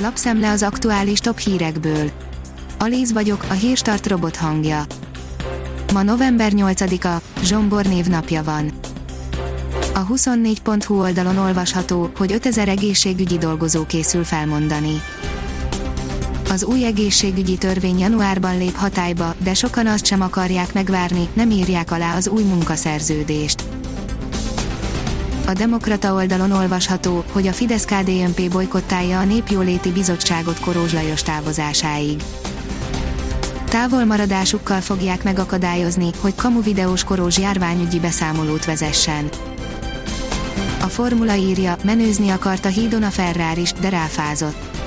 Lapszemle az aktuális top hírekből. Alíz vagyok, a hírstart robot hangja. Ma november 8-a, Zsombor névnapja van. A 24.hu oldalon olvasható, hogy 5000 egészségügyi dolgozó készül felmondani. Az új egészségügyi törvény januárban lép hatályba, de sokan azt sem akarják megvárni, nem írják alá az új munkaszerződést. A Demokrata oldalon olvasható, hogy a fidesz KDNP bolykottálja a Népjóléti Bizottságot Korózs Lajos távozásáig. Távolmaradásukkal fogják megakadályozni, hogy kamu videós Korózs járványügyi beszámolót vezessen. A formula írja, menőzni akart a hídon a Ferrari is, de ráfázott.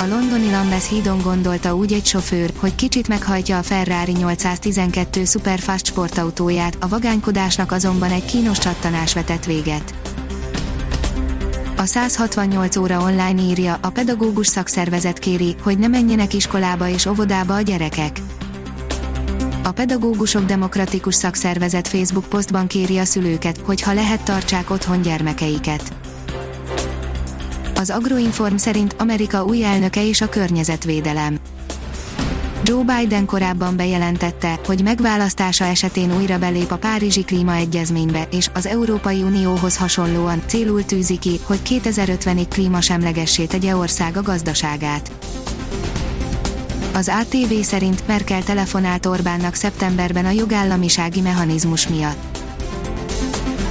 A londoni Lambeth hídon gondolta úgy egy sofőr, hogy kicsit meghajtja a Ferrari 812 Superfast sportautóját, a vagánykodásnak azonban egy kínos csattanás vetett véget. A 168 óra online írja, a pedagógus szakszervezet kéri, hogy ne menjenek iskolába és óvodába a gyerekek. A Pedagógusok Demokratikus Szakszervezet Facebook posztban kéri a szülőket, hogy ha lehet tartsák otthon gyermekeiket. Az Agroinform szerint Amerika új elnöke és a környezetvédelem. Joe Biden korábban bejelentette, hogy megválasztása esetén újra belép a Párizsi Klímaegyezménybe, és az Európai Unióhoz hasonlóan célul tűzi ki, hogy 2050-ig klímasemlegessé tegye ország a gazdaságát. Az ATV szerint Merkel telefonált Orbánnak szeptemberben a jogállamisági mechanizmus miatt.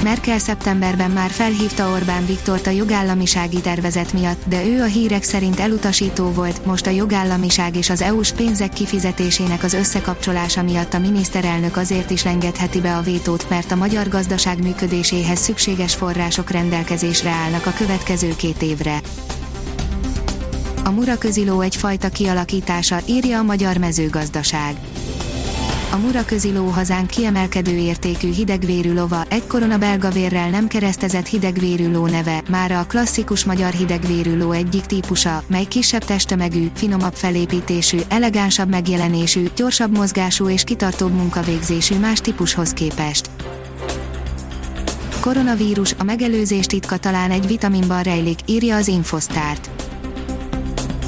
Merkel szeptemberben már felhívta Orbán Viktort a jogállamisági tervezet miatt, de ő a hírek szerint elutasító volt, most a jogállamiság és az EU-s pénzek kifizetésének az összekapcsolása miatt a miniszterelnök azért is engedheti be a vétót, mert a magyar gazdaság működéséhez szükséges források rendelkezésre állnak a következő két évre. A Mura köziló egyfajta kialakítása, írja a magyar mezőgazdaság a Mura köziló hazánk kiemelkedő értékű hidegvérű lova, egykoron a belga vérrel nem keresztezett hidegvérű ló neve, már a klasszikus magyar hidegvérű ló egyik típusa, mely kisebb testtömegű, finomabb felépítésű, elegánsabb megjelenésű, gyorsabb mozgású és kitartóbb munkavégzésű más típushoz képest. Koronavírus, a megelőzés titka talán egy vitaminban rejlik, írja az Infosztárt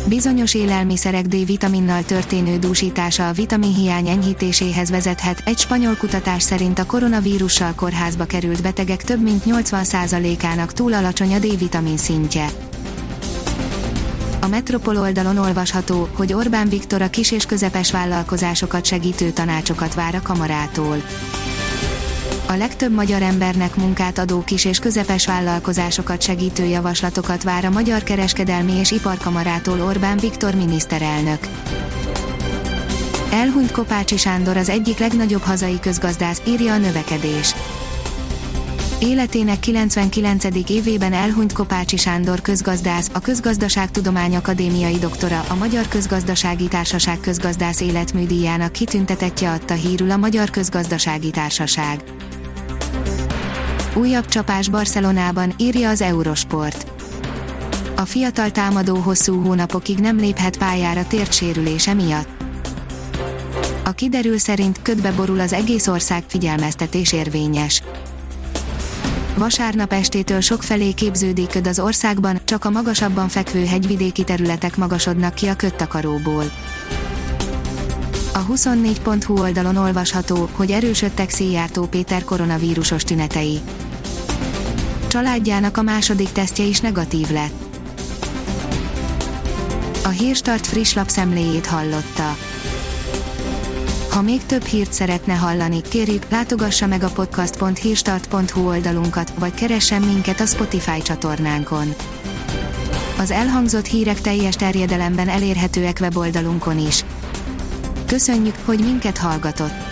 Bizonyos élelmiszerek D-vitaminnal történő dúsítása a vitaminhiány enyhítéséhez vezethet. Egy spanyol kutatás szerint a koronavírussal kórházba került betegek több mint 80%-ának túl alacsony a D-vitamin szintje. A Metropol oldalon olvasható, hogy Orbán Viktor a kis és közepes vállalkozásokat segítő tanácsokat vár a kamarától a legtöbb magyar embernek munkát adó kis és közepes vállalkozásokat segítő javaslatokat vár a Magyar Kereskedelmi és Iparkamarától Orbán Viktor miniszterelnök. Elhunyt Kopácsi Sándor az egyik legnagyobb hazai közgazdász, írja a növekedés. Életének 99. évében elhunyt Kopácsi Sándor közgazdász, a Közgazdaságtudomány Akadémiai doktora, a Magyar Közgazdasági Társaság közgazdász életműdíjának kitüntetetje adta hírül a Magyar Közgazdasági Társaság. Újabb csapás Barcelonában, írja az Eurosport. A fiatal támadó hosszú hónapokig nem léphet pályára sérülése miatt. A kiderül szerint ködbe borul az egész ország figyelmeztetés érvényes. Vasárnap estétől felé képződik köd az országban, csak a magasabban fekvő hegyvidéki területek magasodnak ki a köttakaróból. A 24.hu oldalon olvasható, hogy erősödtek Széjártó Péter koronavírusos tünetei családjának a második tesztje is negatív lett. A Hírstart friss lapszemléjét hallotta. Ha még több hírt szeretne hallani, kérjük, látogassa meg a podcast.hírstart.hu oldalunkat, vagy keressen minket a Spotify csatornánkon. Az elhangzott hírek teljes terjedelemben elérhetőek weboldalunkon is. Köszönjük, hogy minket hallgatott!